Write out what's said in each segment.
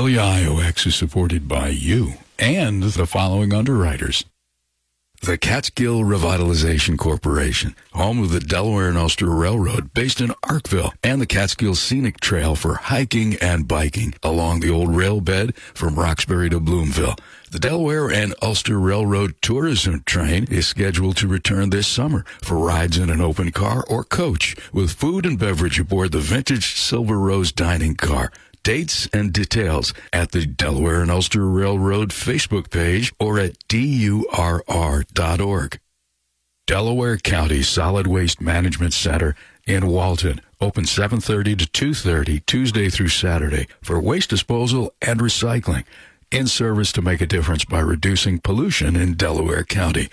WIOX is supported by you and the following underwriters. The Catskill Revitalization Corporation, home of the Delaware and Ulster Railroad, based in Arkville, and the Catskill Scenic Trail for hiking and biking along the old rail bed from Roxbury to Bloomville. The Delaware and Ulster Railroad Tourism Train is scheduled to return this summer for rides in an open car or coach with food and beverage aboard the vintage Silver Rose dining car. Dates and details at the Delaware and Ulster Railroad Facebook page or at durr.org. Delaware County Solid Waste Management Center in Walton, open 7:30 to 2:30 Tuesday through Saturday for waste disposal and recycling, in service to make a difference by reducing pollution in Delaware County.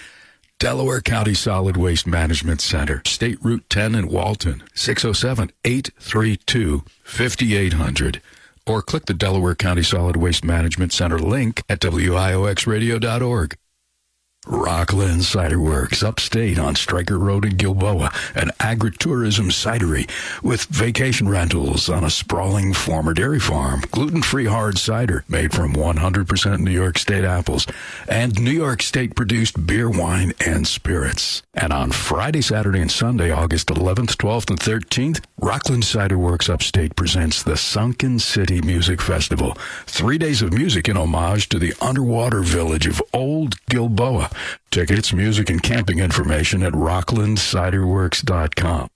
Delaware County Solid Waste Management Center, State Route 10 in Walton, 607-832-5800 or click the Delaware County Solid Waste Management Center link at wioxradio.org. Rockland Cider Works, upstate on Stryker Road in Gilboa, an agritourism cidery with vacation rentals on a sprawling former dairy farm, gluten-free hard cider made from 100% New York State apples, and New York State produced beer, wine, and spirits. And on Friday, Saturday, and Sunday, August 11th, 12th, and 13th, Rockland Cider Works Upstate presents the Sunken City Music Festival. Three days of music in homage to the underwater village of Old Gilboa. Tickets, music, and camping information at rocklandciderworks.com.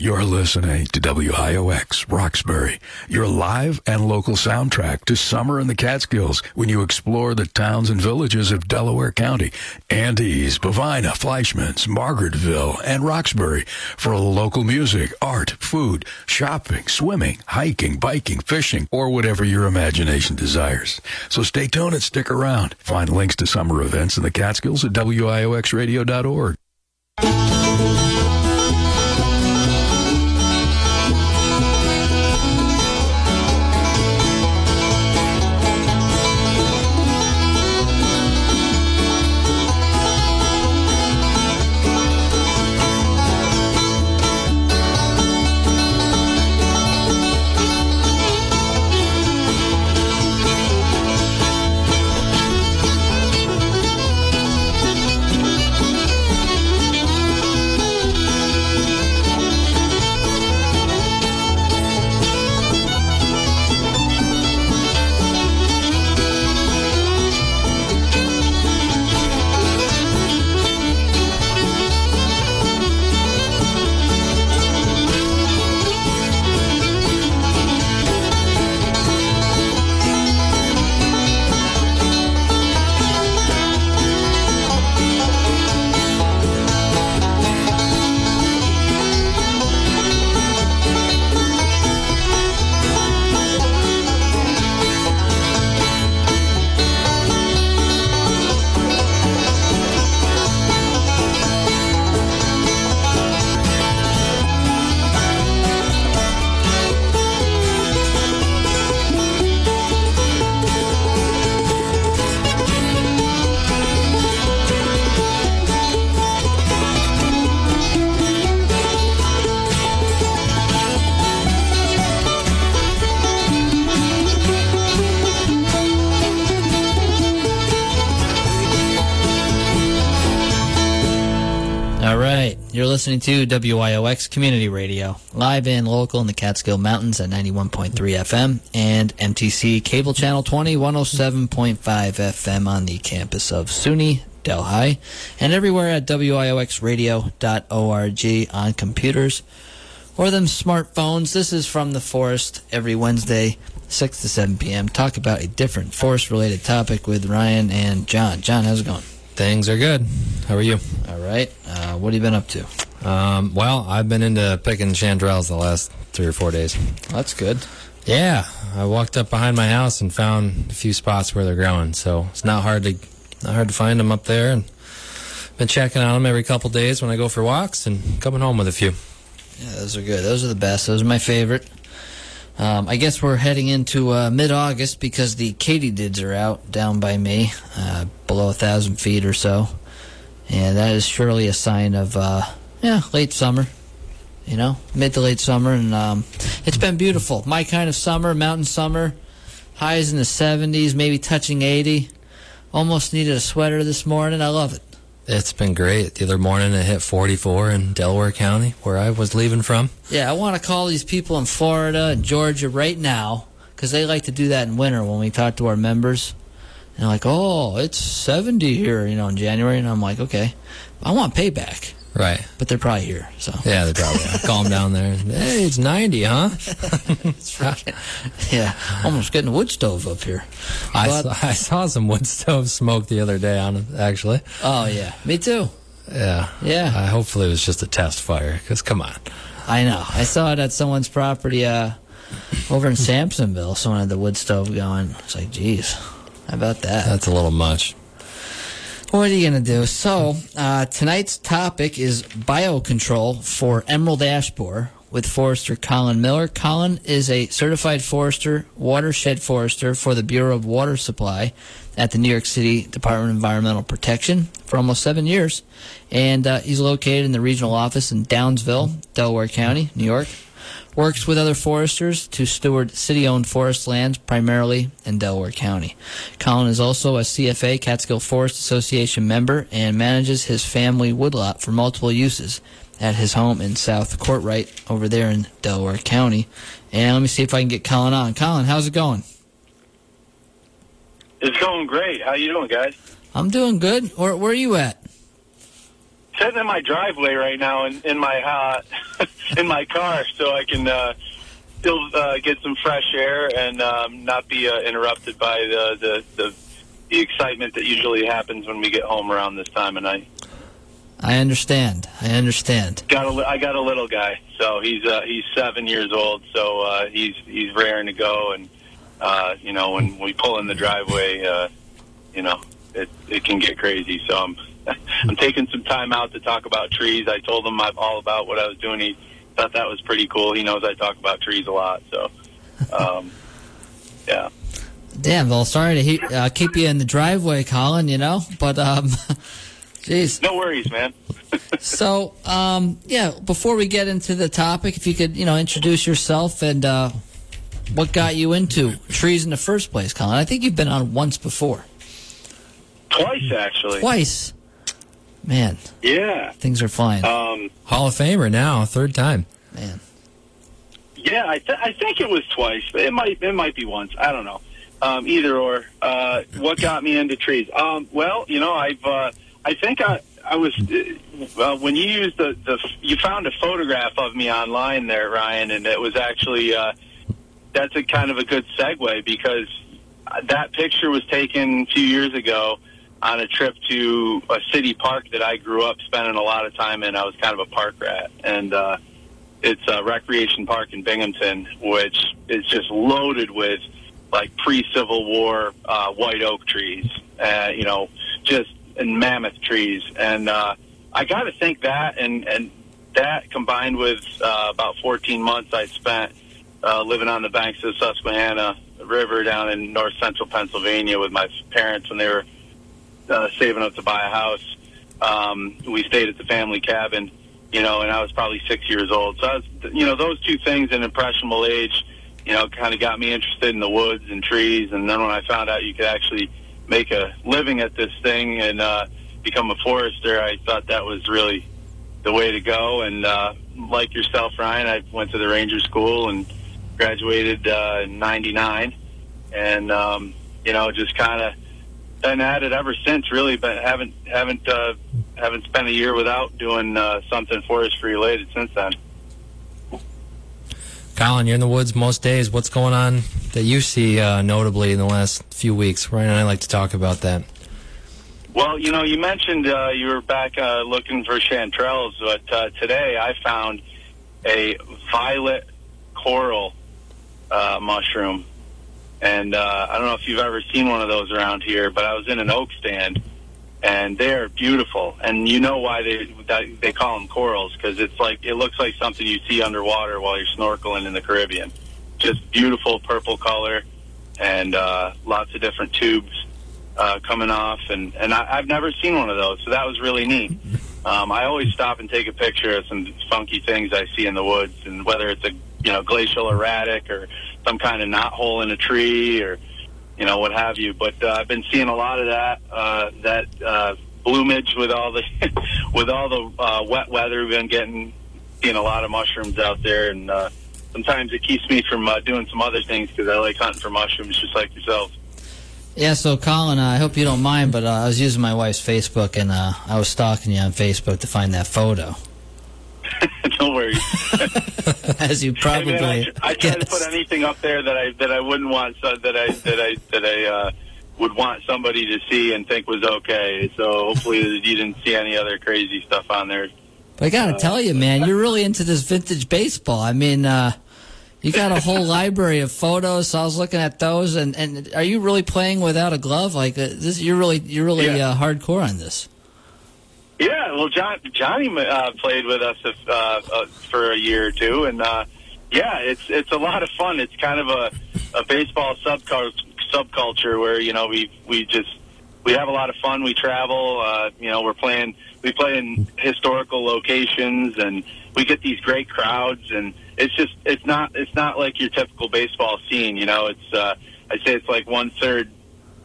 You're listening to WIOX Roxbury, your live and local soundtrack to summer in the Catskills when you explore the towns and villages of Delaware County, Andes, Bovina, Fleischmann's, Margaretville, and Roxbury for local music, art, food, shopping, swimming, hiking, biking, fishing, or whatever your imagination desires. So stay tuned and stick around. Find links to summer events in the Catskills at WIOXradio.org. listening to WIOX Community Radio, live and local in the Catskill Mountains at 91.3 FM and MTC Cable Channel 20, 107.5 FM on the campus of SUNY Delhi, and everywhere at WIOXradio.org on computers or them smartphones. This is from the forest every Wednesday, 6 to 7 p.m. Talk about a different forest related topic with Ryan and John. John, how's it going? Things are good. How are you? All right. Uh, what have you been up to? Um, well, I've been into picking chanterelles the last three or four days. That's good. Yeah, I walked up behind my house and found a few spots where they're growing. So it's not hard to not hard to find them up there, and been checking on them every couple days when I go for walks and coming home with a few. Yeah, those are good. Those are the best. Those are my favorite. Um, I guess we're heading into uh, mid-August because the katydids are out down by me, uh, below a thousand feet or so, and that is surely a sign of uh, yeah late summer. You know, mid to late summer, and um, it's been beautiful. My kind of summer, mountain summer. Highs in the 70s, maybe touching 80. Almost needed a sweater this morning. I love it. It's been great. The other morning it hit 44 in Delaware County, where I was leaving from. Yeah, I want to call these people in Florida and Georgia right now because they like to do that in winter when we talk to our members. And they're like, oh, it's 70 here, you know, in January. And I'm like, okay, I want payback. Right. But they're probably here, so. Yeah, they probably are. Call them down there. Hey, it's 90, huh? yeah, almost getting a wood stove up here. I, But- saw, I saw some wood stove smoke the other day on actually. Oh, yeah, me too. Yeah. Yeah. Uh, hopefully it was just a test fire, because come on. I know. I saw it at someone's property uh, over in Samsonville. Someone had the wood stove going. It's like, geez, how about that? That's a little much. What are you going to do? So, uh, tonight's topic is biocontrol for emerald ash borer with forester Collin Miller. Collin is a certified forester, watershed forester for the Bureau of Water Supply at the New York City Department of Environmental Protection for almost seven years. And uh, he's located in the regional office in Downsville, Delaware County, New York. Works with other foresters to steward city owned forest lands, primarily in Delaware County. Collin is also a CFA, Catskill Forest Association member, and manages his family woodlot for multiple uses at his home in South Kortright over there in Delaware County. And let me see if I can get Collin on. Collin, how's it going? It's going great. How you doing, guys? I'm doing good. Where, where are you at? Sitting in my driveway right now in, in my uh, in my car, so I can uh, still uh, get some fresh air and um, not be uh, interrupted by the, the the the excitement that usually happens when we get home around this time of night. I understand. I understand. Got a, I got a little guy, so he's uh, he's seven years old, so uh, he's he's raring to go, and uh, you know when we pull in the driveway, uh, you know it it can get crazy. So I'm I'm taking some time out to talk about trees. I told him I'm all about what I was doing. He thought that was pretty cool. He knows I talk about trees a lot, so um, yeah. Damn, well, sorry to he- uh, keep you in the driveway, Collin, you know, but, um, jeez. No worries, man. So, um, yeah, before we get into the topic, if you could, you know, introduce yourself and uh, what got you into trees in the first place, Collin. I think you've been on once before. Twice actually. Twice. Man, Yeah. things are flying. Um, Hall of Famer now, third time. Man. Yeah, I, th- I think it was twice, but it might it might be once. I don't know. Um, either or. Uh, what got me into trees? Um, well, you know, I've uh, I think I I was uh, uh, when you used the the you found a photograph of me online there, Ryan, and it was actually uh, that's a kind of a good segue because that picture was taken a few years ago on a trip to a city park that I grew up spending a lot of time in. I was kind of a park rat, and uh, it's a recreation park in Binghamton, which is just loaded with like pre-Civil War uh, white oak trees, uh, you know, just and mammoth trees. And uh, I got to think that, and and that combined with uh, about 14 months I spent uh, living on the banks of the Susquehanna River down in north central Pennsylvania with my parents when they were uh, saving up to buy a house. Um, we stayed at the family cabin, you know, and I was probably six years old. So I was, you know, those two things in impressionable age, you know, kind of got me interested in the woods and trees. And then when I found out you could actually make a living at this thing and uh, become a forester, I thought that was really the way to go. And uh, like yourself, Ryan, I went to the Ranger School and graduated uh, in '99, and um, you know, just kind of been at it ever since. Really, but haven't haven't uh, haven't spent a year without doing uh, something forestry related since then. Collin, you're in the woods most days. What's going on that you see uh, notably in the last few weeks? Ryan and I like to talk about that. Well, you know, you mentioned uh, you were back uh, looking for chanterelles, but uh, today I found a violet coral uh, mushroom, and uh, I don't know if you've ever seen one of those around here, but I was in an oak stand, and they're beautiful. And you know why they they call them corals because it's like it looks like something you see underwater while you're snorkeling in the Caribbean. Just beautiful purple color, and uh, lots of different tubes uh, coming off, and and I, I've never seen one of those, so that was really neat. Um, I always stop and take a picture of some funky things I see in the woods, and whether it's a you know glacial erratic or some kind of knot hole in a tree or you know, what have you. But uh, I've been seeing a lot of that uh, that uh, bloomage with all the with all the uh, wet weather. We've been getting seeing a lot of mushrooms out there, and uh, sometimes it keeps me from uh, doing some other things because I like hunting for mushrooms, just like yourself. Yeah, so Collin, uh, I hope you don't mind, but uh, I was using my wife's Facebook and uh, I was stalking you on Facebook to find that photo. Don't worry. As you Hey, probably man, I, I try to put anything up there that I that I wouldn't want so that I that I that I uh, would want somebody to see and think was okay. So hopefully you didn't see any other crazy stuff on there. But I gotta tell you, man, you're really into this vintage baseball. I mean, uh, you got a whole library of photos. So I was looking at those, and, and are you really playing without a glove? Like uh, this, you're really you're really Yeah. uh, hardcore on this. Yeah, well, John, Johnny uh, played with us if, uh, uh, for a year or two, and uh, yeah, it's it's a lot of fun. It's kind of a, a baseball subculture, subculture where you know we we just we have a lot of fun. We travel. Uh, you know, we're playing. We play in historical locations, and we get these great crowds. And it's just it's not it's not like your typical baseball scene. You know, it's uh, I say it's like one third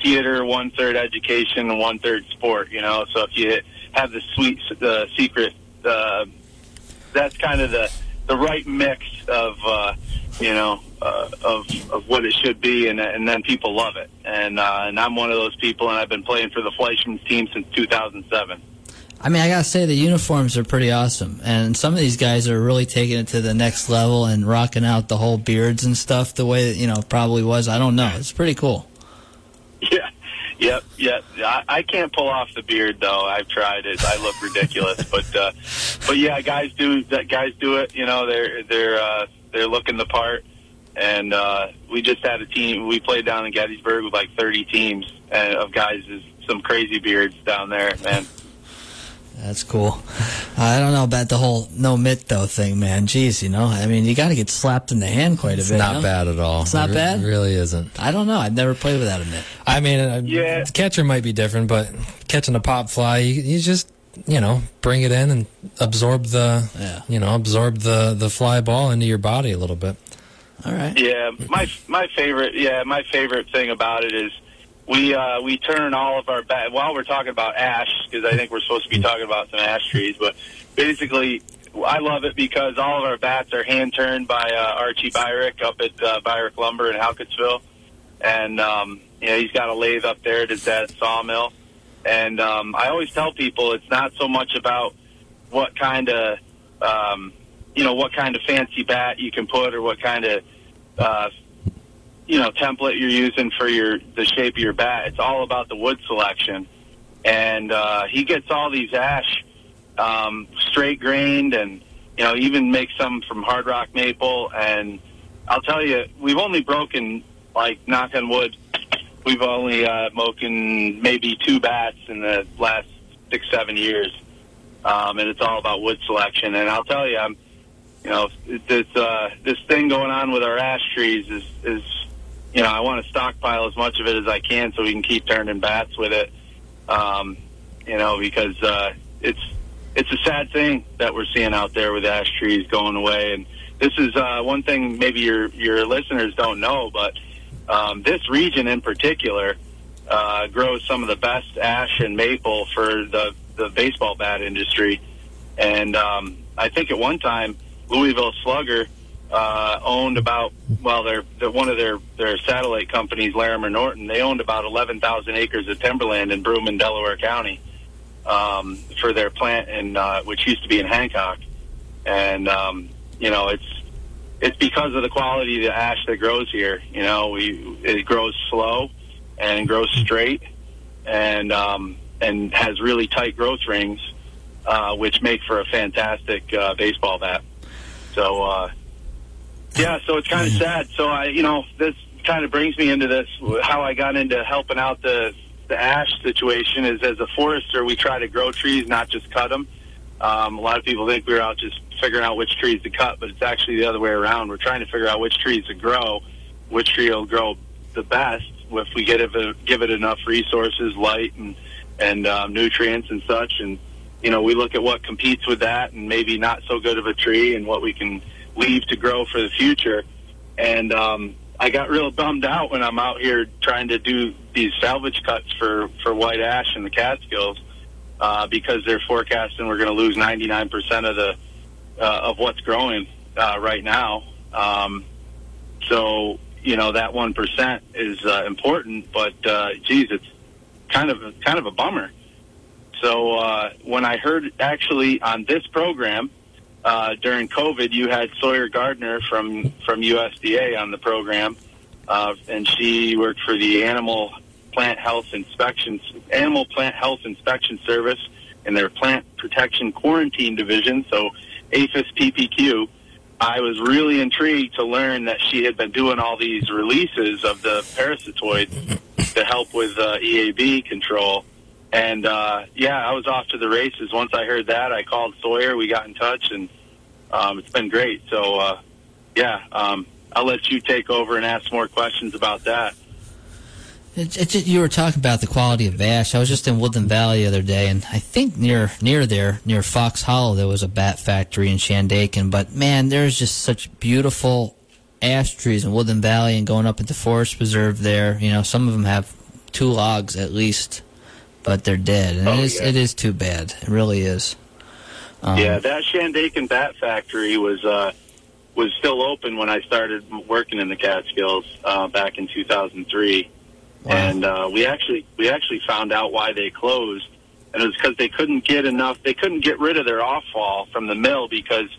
theater, one third education, one third sport. You know, so if you have the sweet the secret, uh, that's kind of the the right mix of uh, you know uh, of of what it should be, and and then people love it. And uh, and I'm one of those people, and I've been playing for the Fleischmann's team since 2007. I mean, I gotta say the uniforms are pretty awesome, and some of these guys are really taking it to the next level and rocking out the whole beards and stuff the way that you know it probably was. I don't know. It's pretty cool. Yeah. Yep, yep. I, I can't pull off the beard though. I've tried it. I look ridiculous, but uh, but yeah, guys do that. Guys do it. You know, they're they're uh, they're looking the part. And uh, we just had a team. We played down in Gettysburg with like 30 teams uh, of guys. with Some crazy beards down there, man. That's cool. I don't know about the whole no mitt though thing, man. Jeez, you know, I mean, you got to get slapped in the hand quite a It's bit. not no? bad at all. It's not It re- bad? really isn't. I don't know. I've never played without a mitt. I mean, uh, Yeah. catcher might be different, but catching a pop fly, you, you just you know bring it in and absorb the Yeah. you know absorb the the fly ball into your body a little bit. All right. Yeah, my my favorite. Yeah, my favorite thing about it is we uh, we turn all of our bat. While we're talking about ash, because I think we're supposed to be talking about some ash trees, but basically, I love it because all of our bats are hand turned by uh, Archie Byrick up at uh, Byrick Lumber in Halcottsville, and um, you know he's got a lathe up there at his dad's sawmill. And um, I always tell people it's not so much about what kind of um, you know what kind of fancy bat you can put or what kind of uh, you know template you're using for your the shape of your bat. It's all about the wood selection. And uh, he gets all these ash um, straight grained, and you know even makes some from hard rock maple. And I'll tell you, we've only broken like knock on wood. We've only uh, broken maybe two bats in the last six seven years, um, and it's all about wood selection. And I'll tell you, I'm you know, this uh, this thing going on with our ash trees is is you know I want to stockpile as much of it as I can so we can keep turning bats with it. Um, you know, because uh, it's it's a sad thing that we're seeing out there with ash trees going away. And this is uh, one thing maybe your your listeners don't know, but um, this region in particular uh, grows some of the best ash and maple for the the baseball bat industry. And um, I think at one time Louisville Slugger uh, owned about well, they're, they're one of their their satellite companies, Larimer Norton. They owned about eleven thousand acres of timberland in Broome, Delaware County, um, for their plant, in uh, which used to be in Hancock. And um, you know, it's it's because of the quality of the ash that grows here. You know, we it grows slow and grows straight, and um, and has really tight growth rings, uh, which make for a fantastic uh, baseball bat. So, uh, yeah, so it's kind of sad. So I, you know, this kind of brings me into this. How I got into helping out the the ash situation is as a forester, we try to grow trees, not just cut them. Um, a lot of people think we're out just figuring out which trees to cut, but it's actually the other way around. We're trying to figure out which trees to grow, which tree will grow the best if we get it, give it enough resources, light, and and um, nutrients and such. And you know, we look at what competes with that, and maybe not so good of a tree, and what we can leave to grow for the future. And um, I got real bummed out when I'm out here trying to do these salvage cuts for for white ash in the Catskills uh, because they're forecasting we're going to lose 99% of the uh, of what's growing uh, right now. Um, so you know that one percent is uh, important, but uh, geez, it's kind of kind of a bummer. So uh, when I heard actually on this program uh, during COVID, you had Sawyer Gardner from from USDA on the program, uh, and she worked for the Animal Plant Health Inspections Animal Plant Health Inspection Service in their Plant Protection Quarantine Division. So APHIS PPQ. I was really intrigued to learn that she had been doing all these releases of the parasitoids to help with uh, EAB control. And uh, yeah, I was off to the races. Once I heard that, I called Sawyer. We got in touch, and um, it's been great. So uh, yeah, um, I'll let you take over and ask more questions about that. You were talking about the quality of ash. I was just in Woodland Valley the other day, and I think near near there, near Fox Hollow, there was a bat factory in Shandaken. But man, there's just such beautiful ash trees in Woodland Valley, and going up into Forest Preserve there. You know, some of them have two logs at least, but they're dead, and Oh, it is yeah. it is too bad. It really is. Um, yeah, that Shandaken Bat Factory was uh, was still open when I started working in the Catskills uh, back in 2003, Wow. and uh, we actually we actually found out why they closed, and it was because they couldn't get enough. They couldn't get rid of their offall from the mill because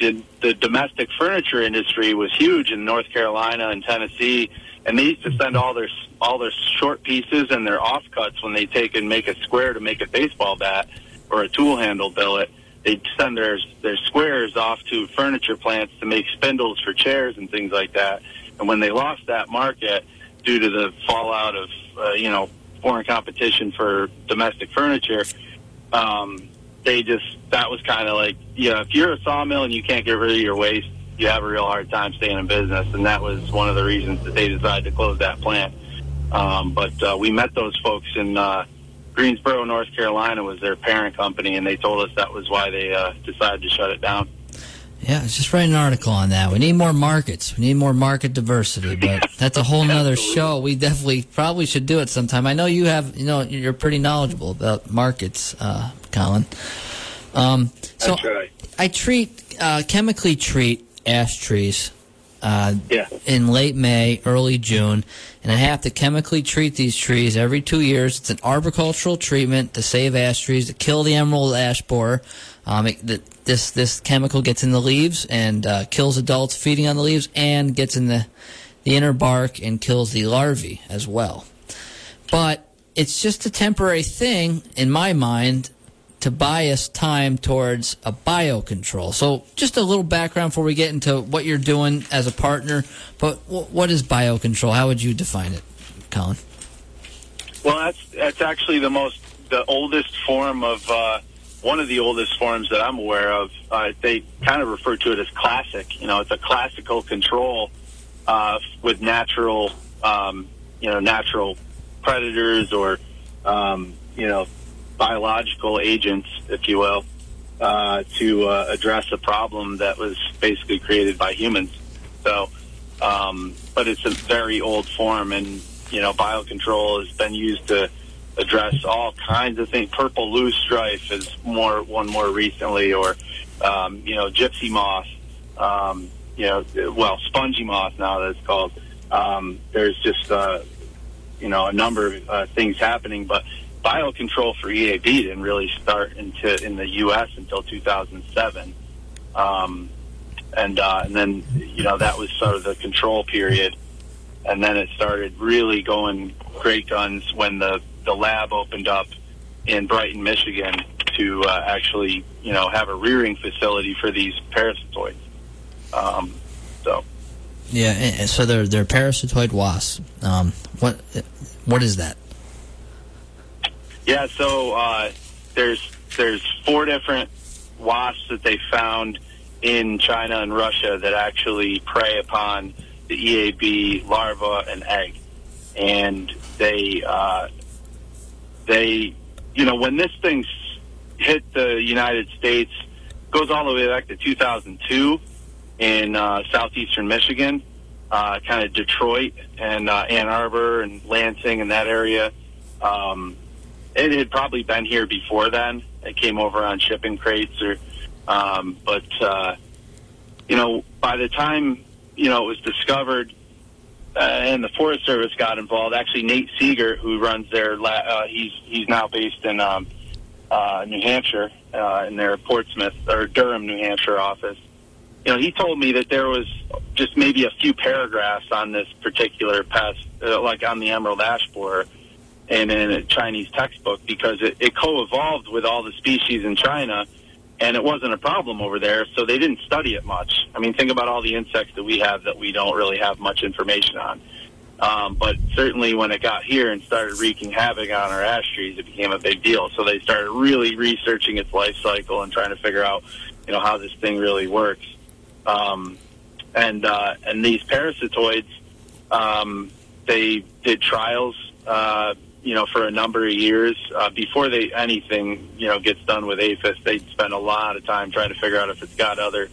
the, the domestic furniture industry was huge in North Carolina and Tennessee, and they used to send all their all their short pieces and their offcuts when they take and make a square to make a baseball bat or a tool handle billet. They'd send their their squares off to furniture plants to make spindles for chairs and things like that. And when they lost that market due to the fallout of uh, you know foreign competition for domestic furniture, um, they just that was kind of like know if you're a sawmill and you can't get rid of your waste, you have a real hard time staying in business, and that was one of the reasons that they decided to close that plant. Um, but uh, we met those folks in uh, Greensboro, North Carolina, was their parent company, and they told us that was why they uh, decided to shut it down. Yeah, I was just writing an article on that. We need more markets. We need more market diversity, but that's a whole nother show. We definitely probably should do it sometime. I know you have, you know, you're pretty knowledgeable about markets, uh, Collin. Um, so. I treat, uh, chemically treat ash trees, uh, Yeah. in late May, early June, and I have to chemically treat these trees every two years. It's an arboricultural treatment to save ash trees, to kill the emerald ash borer. Um, it, th- this this chemical gets in the leaves and uh, kills adults feeding on the leaves, and gets in the the inner bark and kills the larvae as well. But it's just a temporary thing in my mind to bias time towards a biocontrol. So, just a little background before we get into what you're doing as a partner. But wh- what is biocontrol? How would you define it, Collin? Well, that's that's actually the most the oldest form of uh, one of the oldest forms that I'm aware of. Uh, they kind of refer to it as classic. You know, it's a classical control uh, with natural, um, you know, natural predators or um, you know biological agents, if you will, uh, to uh, address a problem that was basically created by humans. So, um, but it's a very old form, and you know, biocontrol has been used to address all kinds of things. Purple loosestrife is more one more recently, or um, you know, gypsy moth. Um, you know, well, spongy moth now that it's called. Um, there's just uh, you know a number of uh, things happening, but biocontrol for EAB didn't really start into in the U.S. until 2007. Um, and uh, and then you know that was sort of the control period, and then it started really going great guns when the the lab opened up in Brighton, Michigan, to uh, actually you know have a rearing facility for these parasitoids. Um, so Yeah, so they're they're parasitoid wasps. Um, what what is that? Yeah, so uh, there's there's four different wasps that they found in China and Russia that actually prey upon the EAB larva and egg, and they uh, they you know when this thing hit the United States goes all the way back to 2002 in uh, southeastern Michigan. uh, kind of Detroit and uh, Ann Arbor and Lansing and that area. Um, it had probably been here before then. It came over on shipping crates, or um, but uh, you know, by the time you know it was discovered uh, and the Forest Service got involved, actually Nate Siegert, who runs their, la- uh, he's he's now based in um, uh, New Hampshire uh, in their Portsmouth or Durham, New Hampshire office. You know, he told me that there was just maybe a few paragraphs on this particular pest, uh, like on the emerald ash borer, and in a Chinese textbook because it, it co-evolved with all the species in China, and it wasn't a problem over there, so they didn't study it much. I mean, think about all the insects that we have that we don't really have much information on. Um, but certainly when it got here and started wreaking havoc on our ash trees, it became a big deal. So they started really researching its life cycle and trying to figure out, you know, how this thing really works. Um, and uh, and these parasitoids, um, they did trials, uh, you know, for a number of years uh, before they anything, you know, gets done with aphis. They spend a lot of time trying to figure out if it's got other,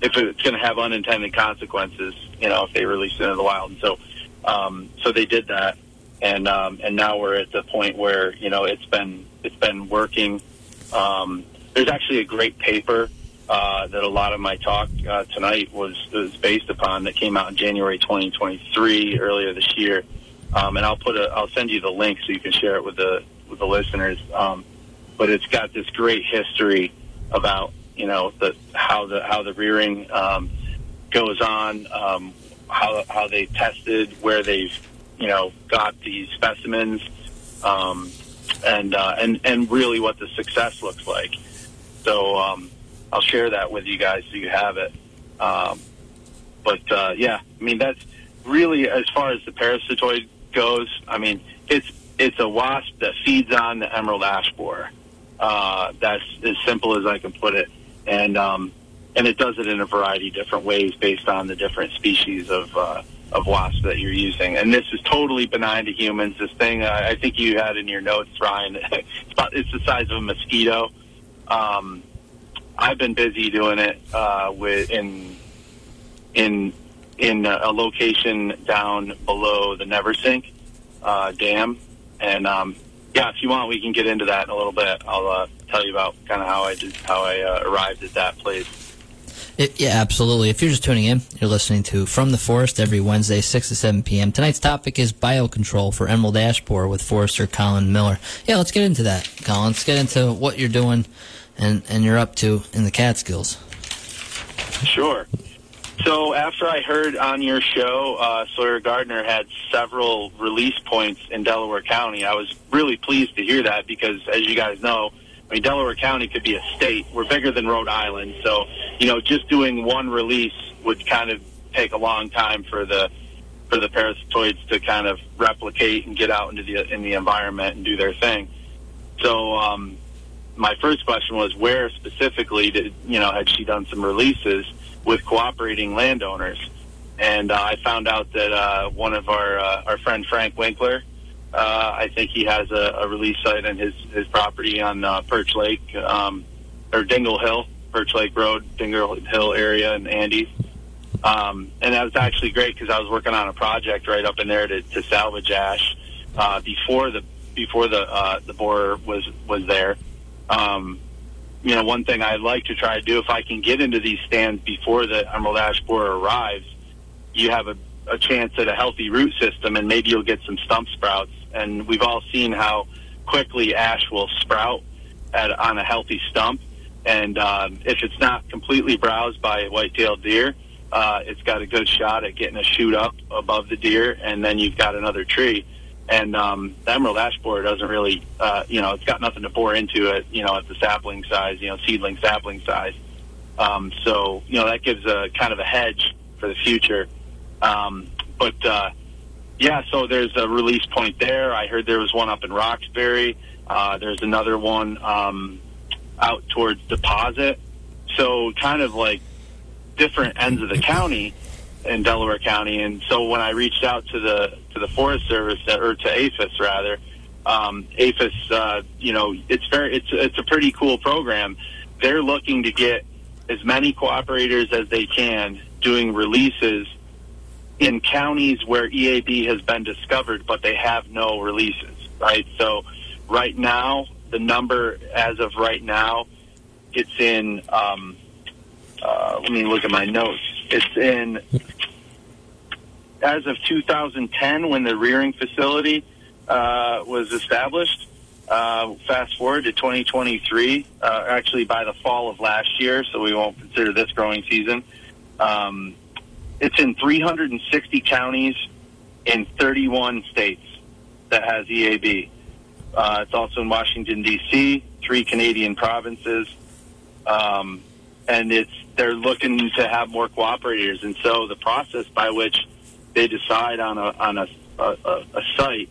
if it's going to have unintended consequences, you know, if they release it into the wild. And so, um, so they did that, and um, and now we're at the point where you know it's been it's been working. Um, there's actually a great paper uh, that a lot of my talk uh, tonight was was based upon that came out in January 2023 earlier this year. Um, and I'll put a I'll send you the link so you can share it with the with the listeners. Um, but it's got this great history about you know the how the how the rearing um, goes on, um, how how they tested, where they've you know got these specimens, um, and uh, and and really what the success looks like. So um, I'll share that with you guys so you have it. Um, but uh, yeah, I mean that's really as far as the parasitoid goes. I mean it's it's a wasp that feeds on the emerald ash borer. Uh, that's as simple as I can put it, and um, and it does it in a variety of different ways based on the different species of uh, of wasps that you're using. And this is totally benign to humans. This thing, uh, I think you had in your notes, Ryan. it's, about, it's the size of a mosquito. Um, I've been busy doing it uh, with in in in a location down below the Neversink uh, Dam, and um, yeah, if you want, we can get into that in a little bit. I'll uh, tell you about kind of how I did, how I uh, arrived at that place. It, yeah, absolutely. If you're just tuning in, you're listening to From the Forest every Wednesday, 6 to 7 p.m. Tonight's topic is biocontrol for emerald ash borer with Forester Collin Miller. Yeah, let's get into that, Collin. Let's get into what you're doing and, and you're up to in the Catskills. Sure. So after I heard on your show, uh, Sawyer Gardner had several release points in Delaware County. I was really pleased to hear that because, as you guys know, I mean Delaware County could be a state. We're bigger than Rhode Island, so you know just doing one release would kind of take a long time for the for the parasitoids to kind of replicate and get out into the in the environment and do their thing. So um, my first question was where specifically did you know had she done some releases with cooperating landowners? And uh, I found out that uh, one of our uh, our friend Frank Winkler, uh, I think he has a, a release site on his his property on uh, Perch Lake um, or Dingle Hill, Perch Lake Road, Dingle Hill area in Andes. Um, and that was actually great because I was working on a project right up in there to, to salvage ash uh, before the before the uh, the borer was was there. Um, you know, one thing I'd like to try to do if I can get into these stands before the emerald ash borer arrives, you have a, a chance at a healthy root system, and maybe you'll get some stump sprouts. And we've all seen how quickly ash will sprout at, on a healthy stump. And um, if it's not completely browsed by a white-tailed deer, uh, it's got a good shot at getting a shoot up above the deer, and then you've got another tree. And um, the emerald ash borer doesn't really, uh, you know, it's got nothing to bore into it, you know, at the sapling size, you know, seedling sapling size. Um, so, you know, that gives a kind of a hedge for the future. Um, but, uh, yeah, so there's a release point there. I heard there was one up in Roxbury. Uh, there's another one um, out towards Deposit. So kind of like different ends of the county in Delaware County. And so when I reached out to the to the Forest Service or to APHIS rather, um, APHIS, uh, you know, it's very it's it's a pretty cool program. They're looking to get as many cooperators as they can doing releases in counties where EAB has been discovered, but they have no releases, right? So right now, the number as of right now, it's in, um, uh, let me look at my notes. It's in, as of 2010, when the rearing facility uh, was established, uh, fast forward to 2023, uh, actually by the fall of last year, so we won't consider this growing season. Um, it's in 360 counties in 31 states that has EAB. Uh, it's also in Washington D.C., three Canadian provinces, um, and it's they're looking to have more cooperators. And so the process by which they decide on a on a, a, a site,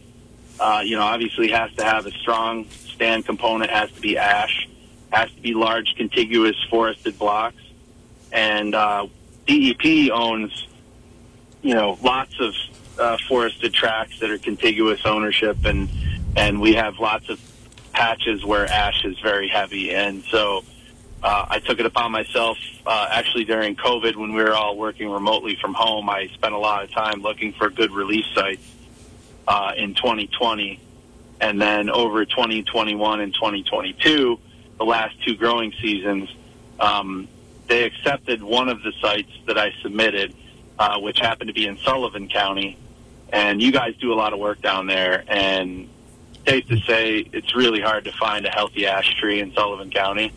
uh, you know, obviously has to have a strong stand component, has to be ash, has to be large contiguous forested blocks, and uh, DEP owns, you know, lots of uh, forested tracts that are contiguous ownership, and and we have lots of patches where ash is very heavy, and so. Uh, I took it upon myself uh, actually during COVID when we were all working remotely from home. I spent a lot of time looking for good release sites uh, in 2020. And then over 2021 and 2022, the last two growing seasons, um, they accepted one of the sites that I submitted, uh, which happened to be in Sullivan County. And you guys do a lot of work down there. And safe to say, it's really hard to find a healthy ash tree in Sullivan County.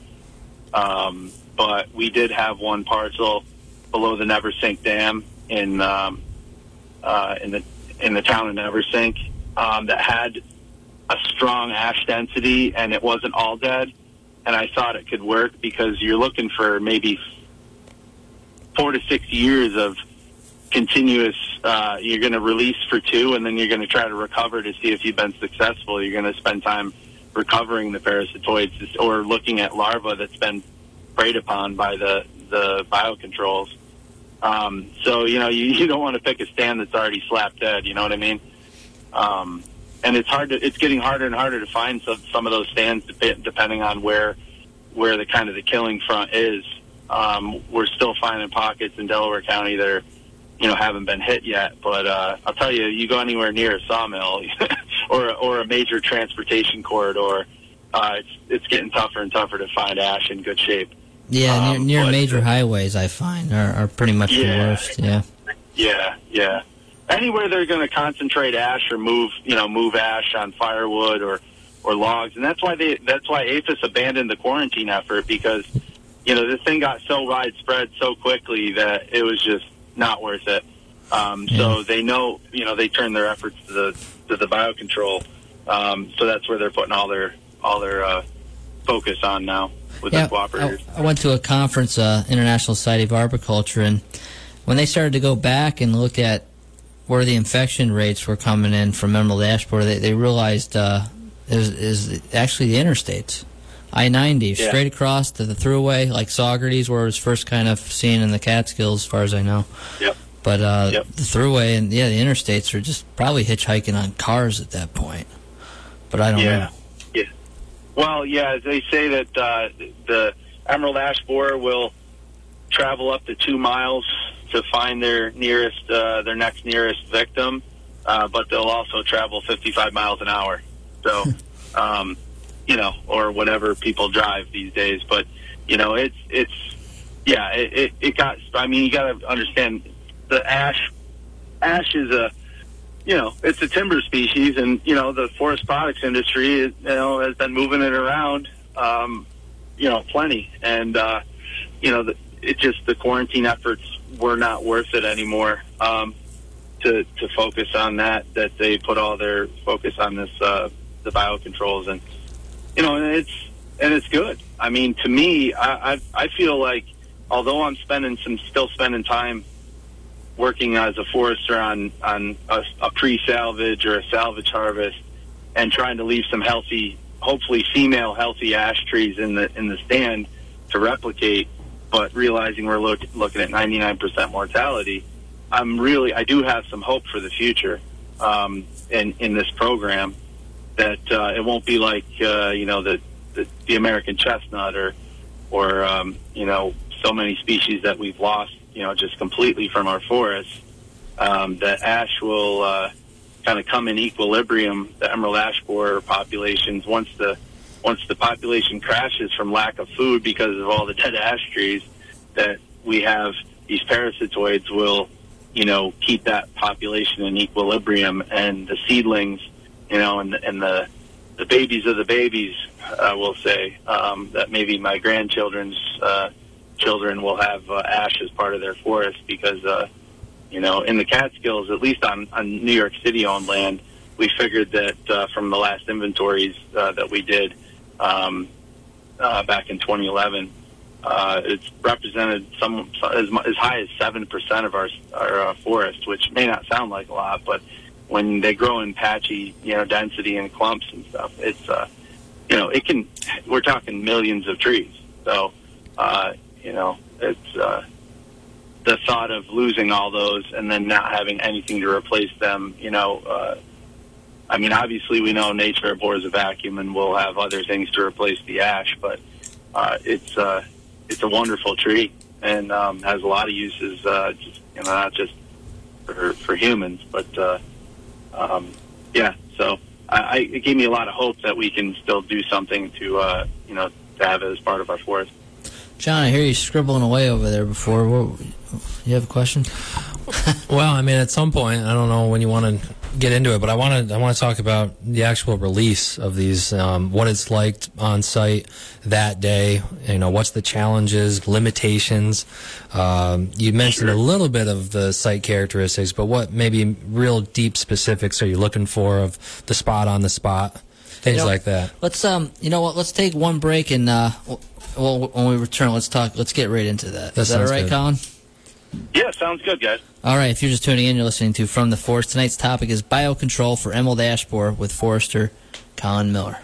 Um, but we did have one parcel below the Neversink Dam in um, uh, in the in the town of Neversink um, that had a strong ash density, and it wasn't all dead. And I thought it could work because you're looking for maybe four to six years of continuous. Uh, you're going to release for two, and then you're going to try to recover to see if you've been successful. You're going to spend time recovering the parasitoids or looking at larvae that's been preyed upon by the the biocontrols. Um, so you know you, you don't want to pick a stand that's already slap dead. You know what I mean? Um, and it's hard to it's getting harder and harder to find some some of those stands dep- depending on where where the kind of the killing front is. Um, we're still finding pockets in Delaware County that are you know haven't been hit yet. But uh, I'll tell you, you go anywhere near a sawmill or or a major transportation corridor, uh, it's it's getting tougher and tougher to find ash in good shape. Yeah, Um, near, near but- major highways, I find are, are pretty much the worst. Yeah. Yeah, yeah. Anywhere they're going to concentrate ash or move, you know, move ash on firewood or or logs, and that's why they that's why APHIS abandoned the quarantine effort because you know this thing got so widespread so quickly that it was just not worth it. Um, So they know, you know, they turn their efforts to the to the biocontrol. Um, so that's where they're putting all their all their uh, focus on now with Yeah, the cooperators. I, I went to a conference, uh, International Society of Arboriculture, and when they started to go back and look at where the infection rates were coming in from Emerald Ash Borer, they, they realized uh, is, is actually the interstates. I 90, Yeah. straight across to the Thruway, like Saugerties, where it was first kind of seen in the Catskills, as far as I know. Yep. But uh, Yep. the Thruway and, yeah, the interstates are just probably hitchhiking on cars at that point. But I don't Yeah. know. Yeah. Well, yeah, they say that uh, the emerald ash borer will travel up to two miles to find their nearest, uh, their next nearest victim, uh, but they'll also travel 55 miles an hour. So, um, you know, or whatever people drive these days. But you know, it's it's yeah, it it, it got. I mean, you got to understand the ash. Ash is a you know, it's a timber species, and you know the forest products industry, you know, has been moving it around, um, you know, plenty, and uh, you know, the, it just the quarantine efforts were not worth it anymore. Um, to to focus on that, that they put all their focus on this uh, the biocontrols, and you know, and it's and it's good. I mean, to me, I I, I feel like although I'm spending some still spending time working as a forester on on a, a pre-salvage or a salvage harvest and trying to leave some healthy, hopefully female healthy ash trees in the in the stand to replicate, but realizing we're look, looking at 99% mortality, I'm really I do have some hope for the future um, in in this program that uh, it won't be like uh, you know the, the the American chestnut or or um, you know so many species that we've lost you know just completely from our forests. um, the ash will uh, kind of come in equilibrium. The emerald ash borer populations once the once the population crashes from lack of food because of all the dead ash trees, that we have these parasitoids will, you know, keep that population in equilibrium, and the seedlings, you know, and and the the babies of the babies, uh, will say um, that maybe my grandchildren's uh, children will have uh, ash as part of their forest because, uh, you know, in the Catskills, at least on, on New York City owned land, we figured that uh, from the last inventories uh, that we did um, uh, back in 2011, uh, it's represented some as, as high as seven percent of our our uh, forest, which may not sound like a lot, but when they grow in patchy, you know, density and clumps and stuff, it's uh, you know, it can. We're talking millions of trees, so uh, you know, it's uh, the thought of losing all those and then not having anything to replace them. You know, uh, I mean, obviously we know nature abhors a vacuum, and we'll have other things to replace the ash, but uh, it's uh, it's a wonderful tree and um, has a lot of uses. Uh, just you know, not just for for humans, but uh, um, yeah. So I, it gave me a lot of hope that we can still do something to uh, you know to have it as part of our forest. John, I hear you scribbling away over there before. What, you have a question? Well, I mean, at some point, I don't know when you want to get into it, but I want to I want to talk about the actual release of these, um, what it's like on site that day. You know, what's the challenges, limitations. Um, you mentioned a little bit of the site characteristics, but what maybe real deep specifics are you looking for of the spot on the spot, things You know, like that? Let's um, you know what? Let's take one break and uh, well, when we return, let's talk. Let's get right into that. That Is that all right, good. Collin? Yeah, sounds good, guys. All right. If you're just tuning in, you're listening to From the Forest. Tonight's topic is biocontrol for emerald ash borer with forester Collin Miller.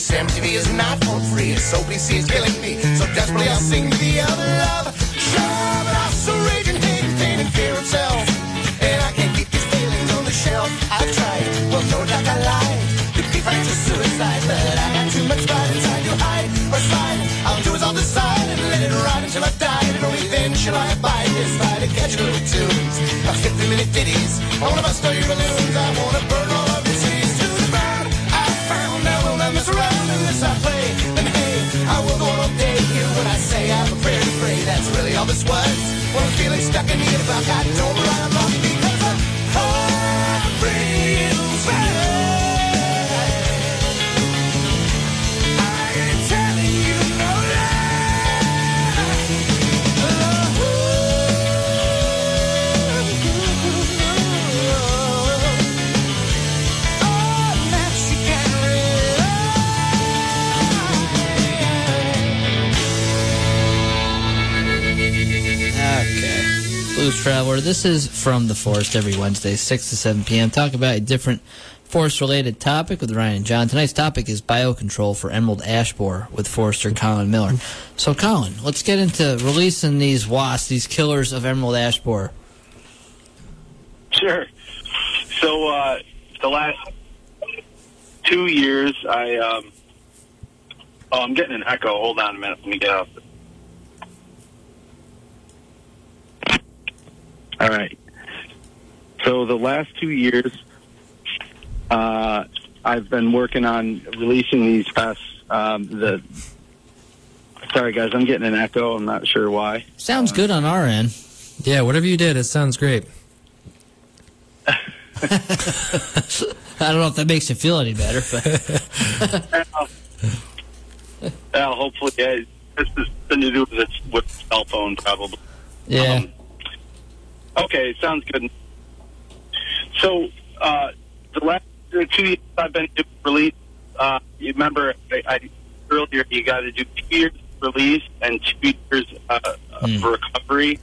This MTV is not for free. It's OPC is killing me. So desperately I'll sing the other love. Sure, but so raging hate and pain and fear of self. And I can't keep these feelings on the shelf. I've tried, well, no doubt I lied. To be frank to suicide, but I got too much pride inside to hide or slide. I'll do as I'll decide and let it ride until I die. And only then shall I abide this fight to catch little tunes. A 50 minute ditties. I wanna bust all your balloons. I wanna When I'm feeling stuck in the about I don't run Traveler. This is from the forest every Wednesday, 6 to 7 p.m. Talk about a different forest related topic with Ryan and John. Tonight's topic is biocontrol for emerald ash borer with Forester Collin Miller. So, Collin, let's get into releasing these wasps, these killers of emerald ash borer. Sure. So uh, the last two years, I um, oh, I'm getting an echo. Hold on a minute. Let me get out. All right. So the last two years, uh, I've been working on releasing these pests. Um, the sorry guys, I'm getting an echo. I'm not sure why. Sounds good on our end. Yeah, whatever you did, it sounds great. I don't know if that makes you feel any better, but Well, hopefully, yeah, this is something to do with its with cell phone, probably. yeah. Um, okay, sounds good. So, uh, the last uh, two years I've been doing release, uh, you remember I, I earlier you got to do two years release and two years uh, of recovery.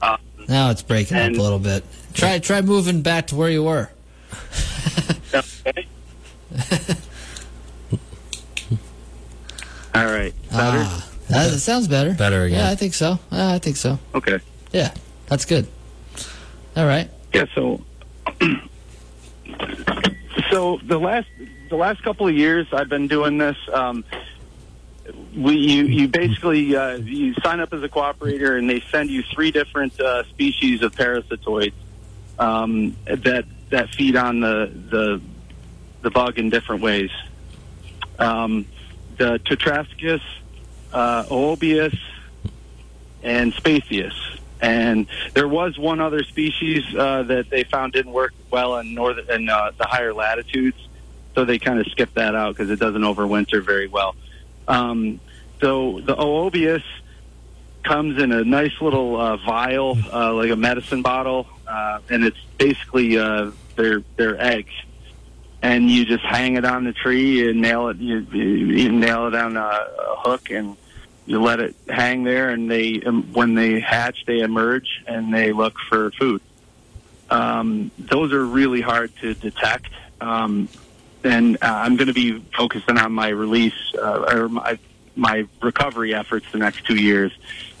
Uh, Now it's breaking up a little bit. Try try moving back to where you were. okay. All right. Better. Ah, that, that sounds better. Better again. Yeah, I think so. Uh, I think so. Okay. Yeah, that's good. All right. Yeah, so so the last the last couple of years I've been doing this. Um, we you you basically uh, you sign up as a cooperator and they send you three different uh, species of parasitoids um, that that feed on the the the bug in different ways. Um, the Tetrastichus, uh, Oobius, and Spathius. And there was one other species uh, that they found didn't work well in northern in uh, the higher latitudes, so they kind of skipped that out because it doesn't overwinter very well. Um, so the Oobius comes in a nice little uh, vial, uh, like a medicine bottle, uh, and it's basically uh, their their eggs. And you just hang it on the tree and nail it. You, you nail it on a, a hook and you let it hang there, and they um, when they hatch, they emerge and they look for food. Um, those are really hard to detect, um, and uh, I'm going to be focusing on my release uh, or my my recovery efforts the next two years.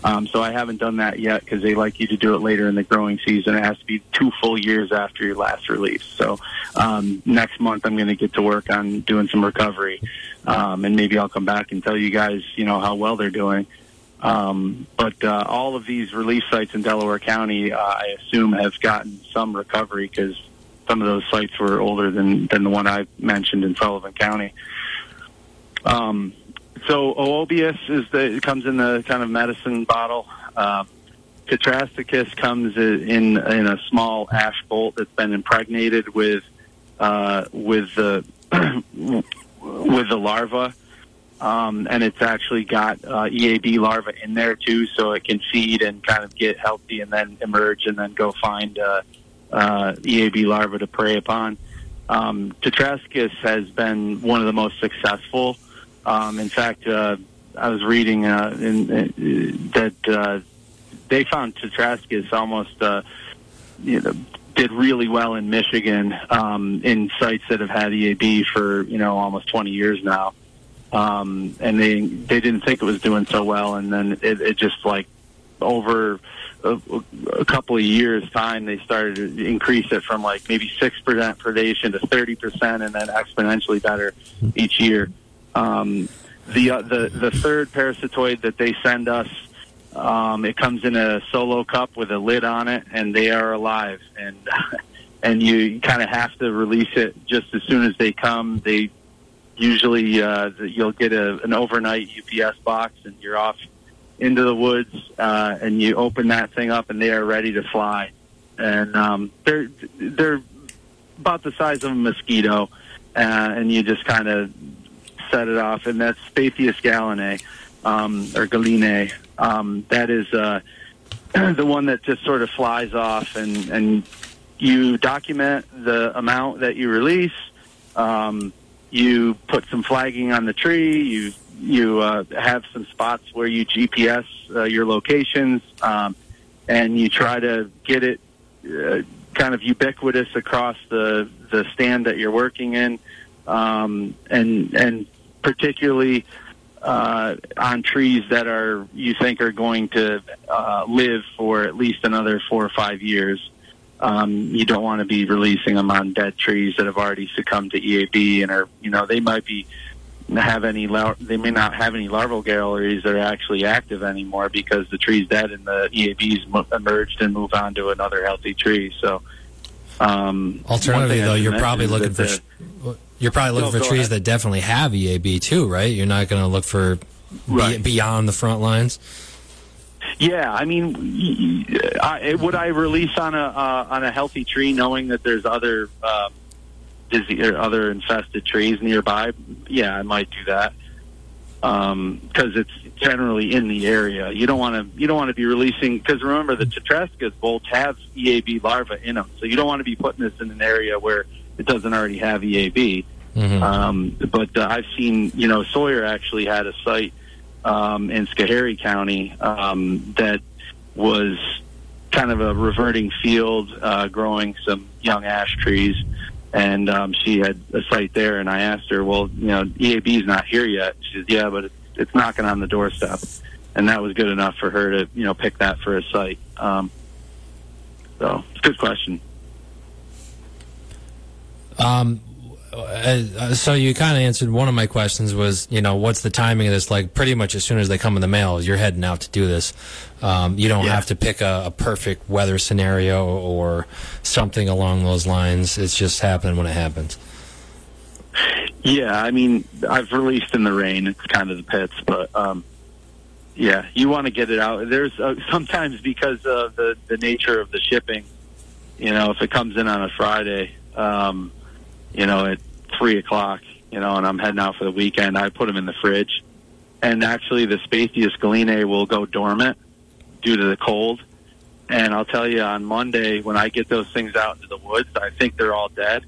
Um, so I haven't done that yet because they like you to do it later in the growing season. It has to be two full years after your last release. So um, next month I'm going to get to work on doing some recovery, um, and maybe I'll come back and tell you guys, you know, how well they're doing. Um, but uh, all of these release sites in Delaware County, uh, I assume, have gotten some recovery because some of those sites were older than than the one I mentioned in Sullivan County. Um, so Oobius is the comes in the kind of medicine bottle. Uh, comes in in a small ash bolt that's been impregnated with uh, with the with the larva, um, and it's actually got uh, EAB larva in there too, so it can feed and kind of get healthy and then emerge and then go find uh, uh, EAB larva to prey upon. Um, has been one of the most successful. Um, in fact, uh, I was reading uh, in, in, that uh, they found Tetrastichus almost uh, you know, did really well in Michigan um, in sites that have had EAB for you know almost 20 years now, um, and they they didn't think it was doing so well, and then it, it just like over a, a couple of years time they started to increase it from like maybe six percent predation to 30 percent, and then exponentially better each year. Um, the uh, the the third parasitoid that they send us um, it comes in a solo cup with a lid on it, and they are alive. And and you kind of have to release it just as soon as they come. They usually uh, you'll get a, an overnight UPS box, and you're off into the woods, uh, and you open that thing up, and they are ready to fly. And um, they're they're about the size of a mosquito, uh, and you just kind of set it off, and that's Spathius gallinae um, or galinae. Um, that is uh, the one that just sort of flies off, and and you document the amount that you release. Um, you put some flagging on the tree. You you uh, have some spots where you GPS uh, your locations, um, and you try to get it uh, kind of ubiquitous across the the stand that you're working in, um, and and particularly uh, on trees that are you think are going to uh, live for at least another four or five years. Um, you don't want to be releasing them on dead trees that have already succumbed to EAB and are you know they might be have any lar- they may not have any larval galleries that are actually active anymore because the tree's dead and the EAB's emerged and move on to another healthy tree. So. Um, Alternatively, though, you're probably looking for the- you're probably looking No, for trees ahead. that definitely have EAB too, right? You're not going to look for be- beyond the front lines. Yeah, I mean, I, would I release on a uh, on a healthy tree, knowing that there's other um, disease or other infested trees nearby? Yeah, I might do that because it's generally in the area. You don't want to you don't want to be releasing because remember the tetrastichus bolts have EAB larvae in them, so you don't want to be putting this in an area where it doesn't already have EAB. Mhm. Um, but uh, I've seen, you know, Sawyer actually had a site um, in Schoharie County um, that was kind of a reverting field, uh, growing some young ash trees. And um, she had a site there, and I asked her, "Well, you know, EAB's not here yet." She says, "Yeah, but it's, it's knocking on the doorstep," and that was good enough for her to, you know, pick that for a site. Um, so, it's a good question. Um, uh, so you kind of answered one of my questions was, you know, what's the timing of this? Like, pretty much as soon as they come in the mail, you're heading out to do this. Um, you don't Yeah. have to pick a, a perfect weather scenario or something along those lines. It's just happening when it happens. Yeah, I mean, I've released in the rain. It's kind of the pits, but um, yeah, you want to get it out. There's uh, sometimes because of the the nature of the shipping. You know, if it comes in on a Friday, um, you know, at three o'clock, you know, and I'm heading out for the weekend, I put them in the fridge, and actually the Spathius galinae will go dormant due to the cold. And I'll tell you, on Monday when I get those things out into the woods, I think they're all dead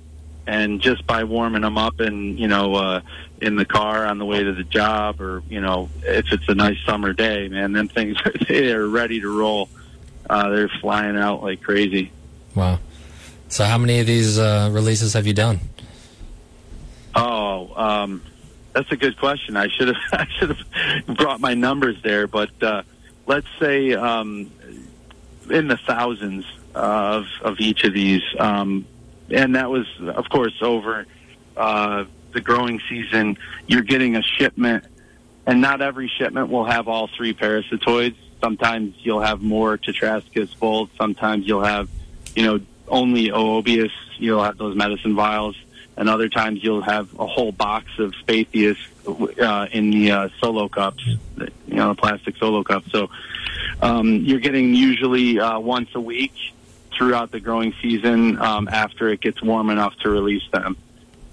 and just by warming them up and you know uh in the car on the way to the job or you know if it's a nice summer day man them things they are ready to roll uh they're flying out like crazy Wow. So how many of these uh, releases have you done? Oh um that's a good question. I should have i should have brought my numbers there but uh let's say um in the thousands of of each of these um and that was of course over uh the growing season. You're getting a shipment and not every shipment will have all three parasitoids. Sometimes you'll have more tetrastichus bolts sometimes you'll have you know only oobius you'll have those medicine vials and other times you'll have a whole box of Spathius uh, in the uh, solo cups, you know, the plastic solo cups. So um, you're getting usually uh, once a week throughout the growing season um, after it gets warm enough to release them.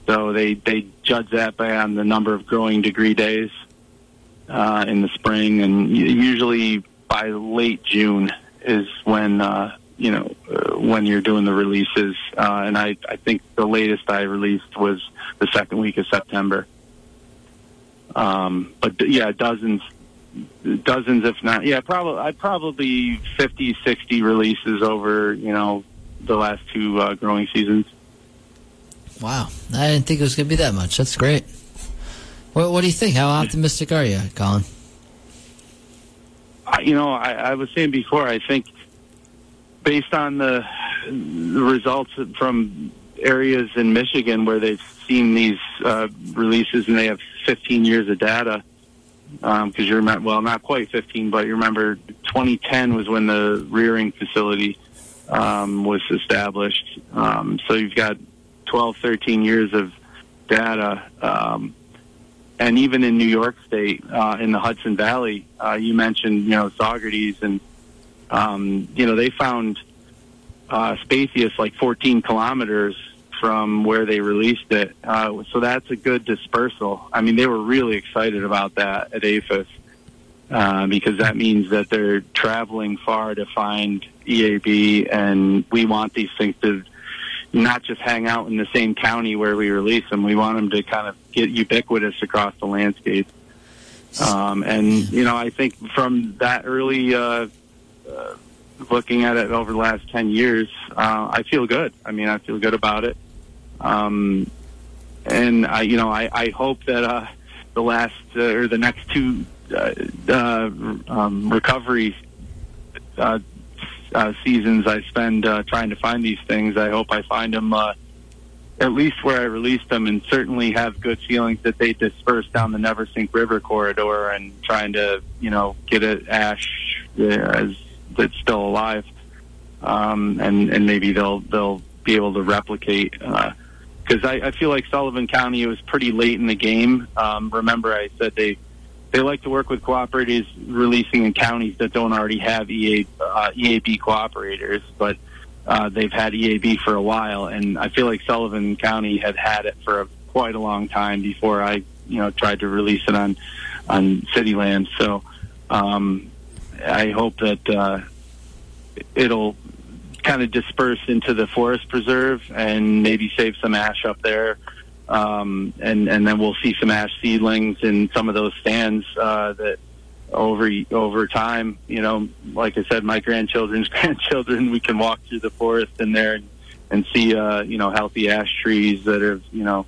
So they, they judge that by on the number of growing degree days uh, in the spring, and usually by late June is when uh, you know uh, when you're doing the releases. Uh, and I, I think the latest I released was the second week of September. Um, but yeah, dozens, dozens, if not, yeah, probably, I probably 50, 60 releases over, you know, the last two uh, growing seasons. Wow, I didn't think it was going to be that much. That's great. What, what do you think? How optimistic are you, Collin? You know, I, I was saying before, I think based on the, results from areas in Michigan where they've seen these uh, releases and they have 15 years of data, because you remember, well, not quite 15, but you remember 2010 was when the rearing facility um, was established. Um, so you've got 12, 13 years of data. Um, and even in New York State, uh, in the Hudson Valley, uh, you mentioned, you know, Saugerties, and um, you know they found uh, like 14 kilometers from where they released it. Uh, so that's a good dispersal. I mean, they were really excited about that at APHIS uh, because that means that they're traveling far to find EAB, and we want these things to not just hang out in the same county where we release them. We want them to kind of get ubiquitous across the landscape. Um, and you know, I think from that early uh, uh, looking at it over the last ten years, uh, I feel good. I mean, I feel good about it. Um, and I, you know, I, I hope that uh, the last uh, or the next two uh, uh, um, recovery uh, uh, seasons I spend uh, trying to find these things. I hope I find them uh, at least where I released them, and certainly have good feelings that they disperse down the Neversink River corridor and trying to, you know, get an ash uh, as that's still alive, um, and and maybe they'll they'll be able to replicate. Because I, I feel like Sullivan County was pretty late in the game. Um, remember, I said they they like to work with cooperatives releasing in counties that don't already have EA, uh, EAB cooperators, but uh, they've had EAB for a while, and I feel like Sullivan County had had it for a, quite a long time before I, you know, tried to release it on on city land. So um, I hope that uh, it'll kind of disperse into the forest preserve and maybe save some ash up there. Um, and and then we'll see some ash seedlings in some of those stands uh, that over over time, you know, like I said, my grandchildren's grandchildren, we can walk through the forest in there and, and see, uh, you know, healthy ash trees that are, you know,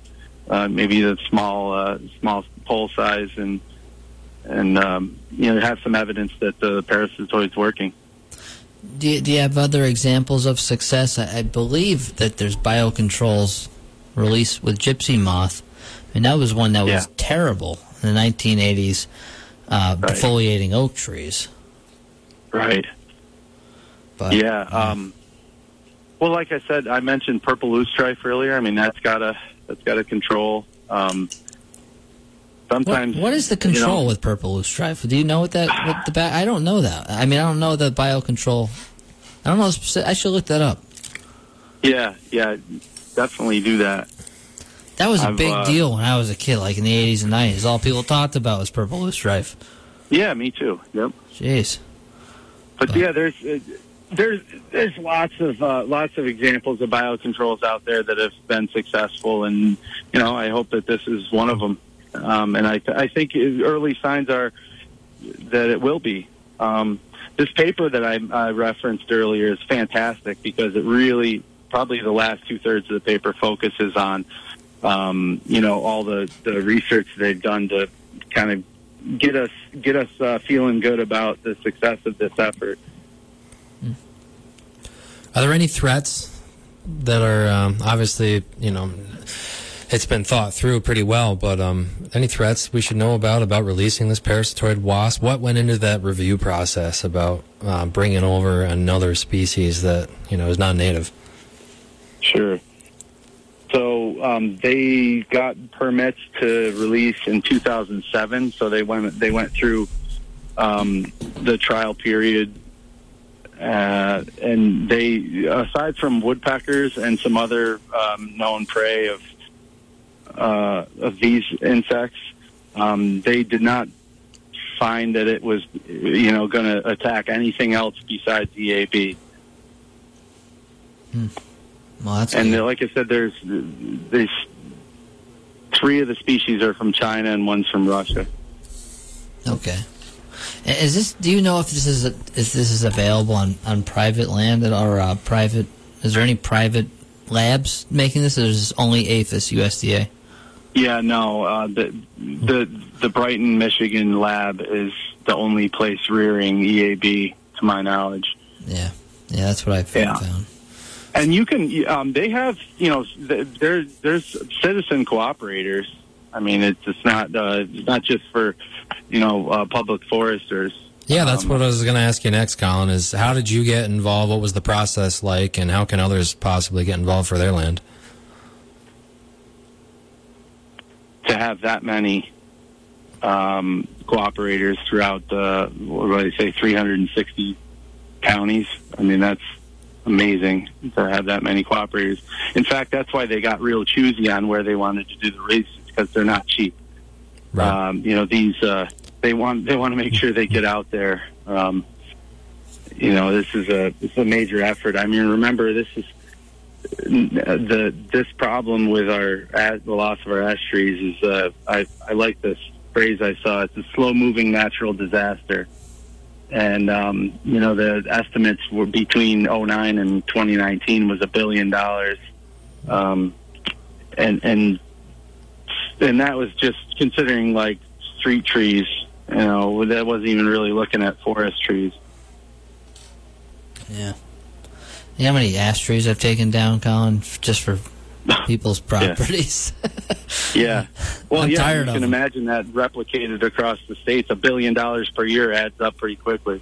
uh, maybe the small uh, small pole size and and um, you know have some evidence that the parasitoid's working. Do you, do you have other examples of success? I, I believe that there's biocontrols release with Gypsy Moth, and that was one that was Yeah. terrible in the 1980s, uh, Right. defoliating oak trees. Right. But Yeah. Um, well, like I said, I mentioned purple loosestrife earlier. I mean, that's got a that's got a control. Um, sometimes what is the you know, control with purple loosestrife? Do you know what that? What the ba- I don't know that. I mean, I don't know the biocontrol. I don't know. I should look that up. Yeah, yeah, definitely do that. That was a I've, big uh, deal when I was a kid, like in the 80s and 90s. All people talked about was purple loosestrife. Yeah, me too. Yep. Jeez. But yeah, there's uh, there's there's lots of uh, lots of examples of biocontrols out there that have been successful, and you know I hope that this is one of them. Um, and I I think early signs are that it will be. Um, this paper that I, I referenced earlier is fantastic because it really probably the last two thirds of the paper focuses on um, you know all the the research they've done to kind of get us get us uh, feeling good about the success of this effort. Are there any threats that are um, obviously, you know, it's been thought through pretty well, but um, any threats we should know about about releasing this parasitoid wasp? What went into that review process about uh, bringing over another species that you know is not native? Sure. So um, they got permits to release in 2007. So they went they went through um, the trial period, uh, and they aside from woodpeckers and some other um, known prey of uh, of these insects, um, they did not find that it was you know going to attack anything else besides EAB. Well, that's And uh, like I said, there's there's three of the species are from China and one's from Russia. Okay. Is this? Do you know if this is a, if this is available on, on private land or uh, private Is there any private labs making this, or is this only APHIS USDA? Yeah, no. Uh, the the the Brighton, Michigan lab is the only place rearing EAB, to my knowledge. Yeah, yeah, that's what I Yeah. found. And you can, um, they have, you know, th- there there's citizen cooperators. I mean, it's it's not uh, it's not just for, you know, uh, public foresters. Yeah, that's Um, what I was going to ask you next, Collin. Is how did you get involved? What was the process like, and how can others possibly get involved for their land? To have that many um, cooperators throughout the what do I say 360 counties. I mean that's amazing to have that many cooperators. In fact, that's why they got real choosy on where they wanted to do the races because they're not cheap. Right. Um, you know these uh, they want they want to make sure they get out there. Um, you know this is a this is a major effort. I mean remember this is the this problem with our the loss of our ash trees is uh, I I like this phrase I saw. It's a slow moving natural disaster, and um, you know the estimates were between 09 and 2019 was a billion dollars, um, and and and that was just considering like street trees. You know that wasn't even really looking at forest trees. Yeah. You know how many ash trees I've taken down, Collin, just for people's properties? Yeah. Well, I'm yeah, you can them. imagine that replicated across the states. A billion dollars per year adds up pretty quickly.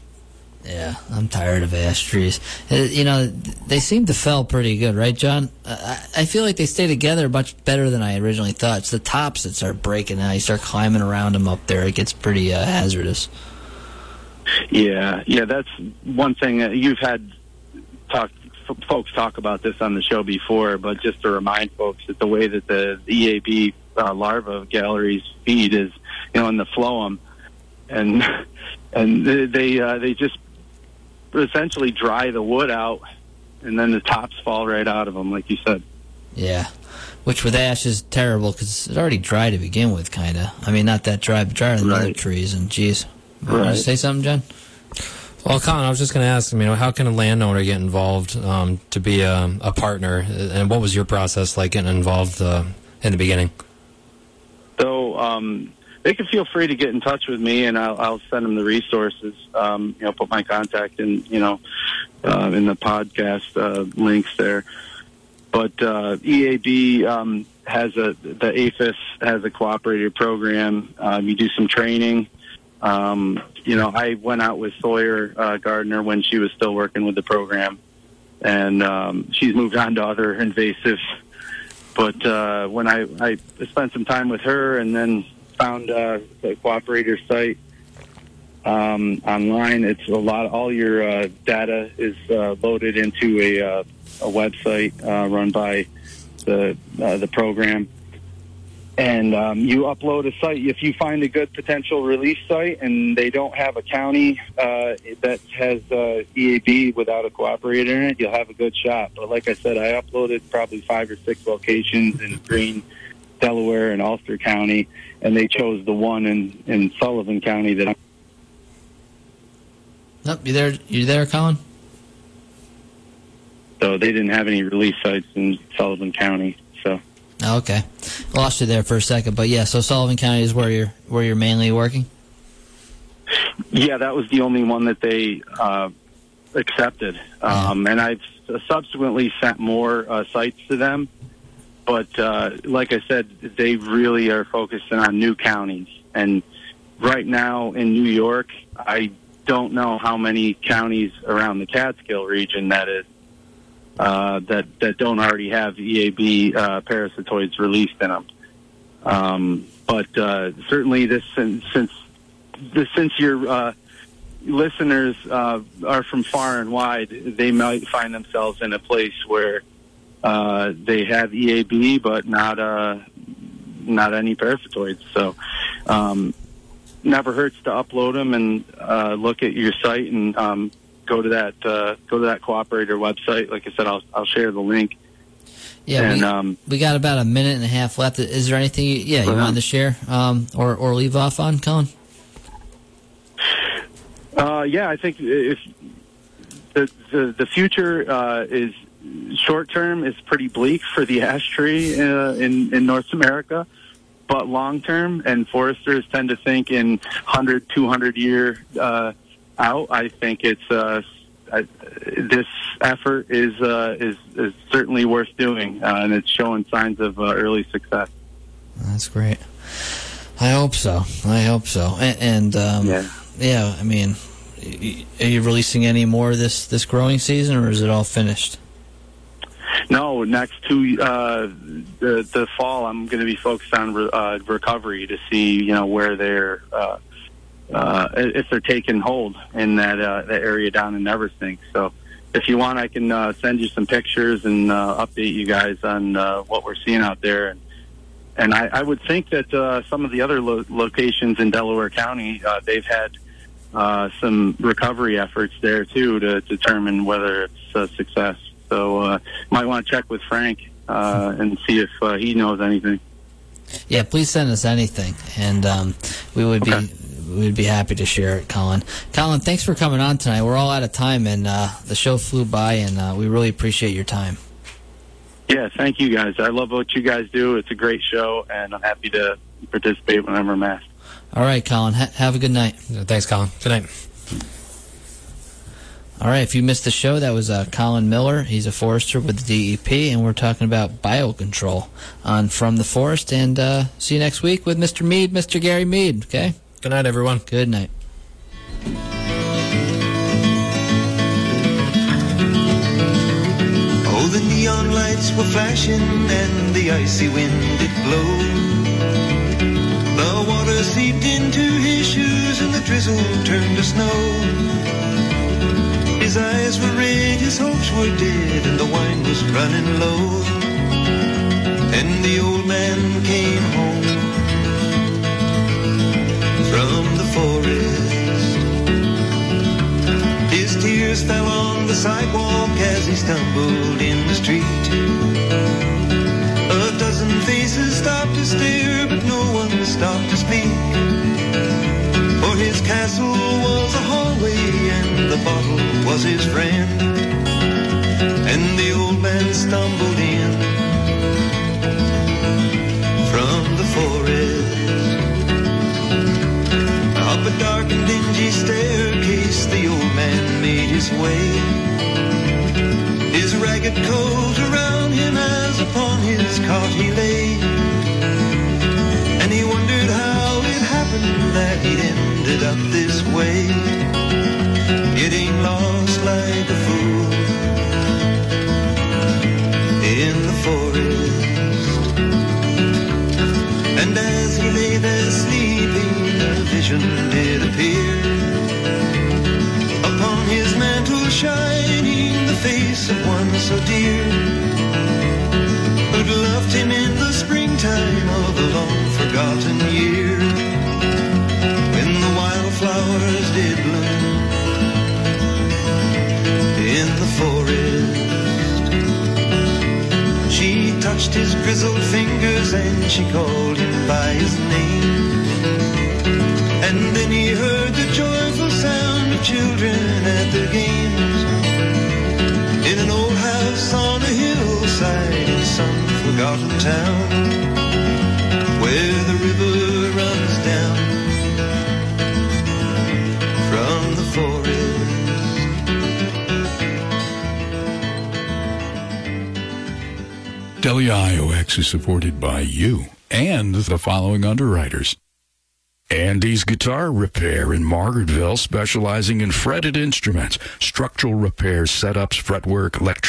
yeah, I'm tired of ash trees. Uh, You know, they seem to fell pretty good, right, John? Uh, I feel like they stay together much better than I originally thought. It's the tops that start breaking out. You start climbing around them up there. It gets pretty uh, hazardous. Yeah, yeah, that's one thing you've had talked folks talk about this on the show before, but just to remind folks that the way that the EAB uh, larva galleries feed is, you know, in the phloem, and and they they, uh, they just essentially dry the wood out, and then the tops fall right out of them, like you said. Yeah. Which with ash is terrible because it's already dry to begin with, kind of. I mean, not that dry, but drier than other trees. And geez, want Right. to say something, John? Well, Collin, I was just going to ask, you know, how can a landowner get involved um, to be a, a partner, and what was your process like getting involved uh, in the beginning? So um, they can feel free to get in touch with me, and I'll, I'll send them the resources. Um, you know, put my contact in, you know, uh, in the podcast uh, links there. But uh, EAB um, has a the APHIS has a cooperative program. Um, you do some training. Um, you know, I went out with Sawyer uh, Gardner when she was still working with the program, and um, she's moved on to other invasive but uh, when I, I spent some time with her and then found uh, the cooperator site um, online, it's a lot. All your uh, data is uh, loaded into a, uh, a website uh, run by the uh, the program, and um, you upload a site. If you find a good potential release site and they don't have a county uh, that has uh, EAB without a cooperator in it, you'll have a good shot. But like I said, I uploaded probably five or six locations in Greene, Delaware, and Ulster County, and they chose the one in, in Sullivan County that I'm Nope, you there? You there, Collin? so they didn't have any release sites in Sullivan County. Oh, okay, lost you there for a second, but yeah. So Sullivan County is where you're where you're mainly working. Yeah, that was the only one that they uh, accepted. Um, And I've subsequently sent more uh, sites to them. But uh, like I said, they really are focusing on new counties. And right now in New York, I don't know how many counties around the Catskill region that is uh, that that don't already have EAB uh, parasitoids released in them. Um, but uh, certainly, this since since since your uh, listeners uh, are from far and wide, they might find themselves in a place where uh, they have EAB, but not not any parasitoids. So, um, never hurts to upload them and uh, look at your site and um, go to that uh, go to that cooperator website. Like I said, I'll I'll share the link. Yeah, and we, um, we got about a minute and a half left. Is there anything? You, yeah, you wanted to share um, or or leave off on, Collin? Uh, yeah, I think if the the, the future uh, is short term is pretty bleak for the ash tree uh, in in North America, but long term, and foresters tend to think in 100, 200 year uh, out. I think it's uh, I, this effort is uh, is is certainly worth doing, uh, and it's showing signs of uh, early success. That's great. I hope so. I hope so. And, and um, Yeah. yeah, I mean, are you releasing any more this this growing season, or is it all finished? No, next two uh, the the fall, I'm going to be focused on re- uh, recovery to see you know where they're uh, uh, if they're taking hold in that uh, that area down in Neversink. So, if you want, I can uh, send you some pictures and uh, update you guys on uh, what we're seeing out there. And and I, I would think that uh, some of the other lo- locations in Delaware County, uh, they've had uh, some recovery efforts there too to determine whether it's a success. So uh, might want to check with Frank uh, and see if uh, he knows anything. Yeah, please send us anything, and um, we would Okay. be we would be happy to share it, Collin. Collin, thanks for coming on tonight. We're all out of time, and uh, the show flew by, and uh, we really appreciate your time. Yeah, thank you guys. I love what you guys do. It's a great show, and I'm happy to participate whenever I'm asked. All right, Collin, ha- have a good night. Thanks, Collin. Good night. All right, if you missed the show, that was uh, Collin Miller. He's a forester with the DEP, and we're talking about biocontrol on From the Forest. And uh, see you next week with Mr. Mead, Mr. Gary Mead. Okay? Good night, everyone. Good night. Oh, the neon lights were flashing and the icy wind did blow. The water seeped into his shoes and the drizzle turned to snow. His eyes were red, his hopes were dead, and the wine was running low. And the old man came home forest. His tears fell on the sidewalk as he stumbled in the street. A dozen faces stopped to stare, but no one stopped to speak. For his castle was a hallway and the bottle was his friend. And the old man stumbled made his way. His ragged coat around him as upon his cot he lay. And he wondered how it happened that he'd ended up this way. Getting lost like a fool in the forest. And as he lay there sleeping, a vision shining the face of one so dear. Who'd loved him in the springtime of a long forgotten year. When the wildflowers did bloom in the forest. She touched his grizzled fingers and she called him by his name. And then he heard the joyful sound of children at their games. Town. Where the river runs down from the forest. Is supported by you and the following underwriters. Andy's Guitar Repair in Margaretville, specializing in fretted instruments, structural repairs, setups, fretwork, electronics.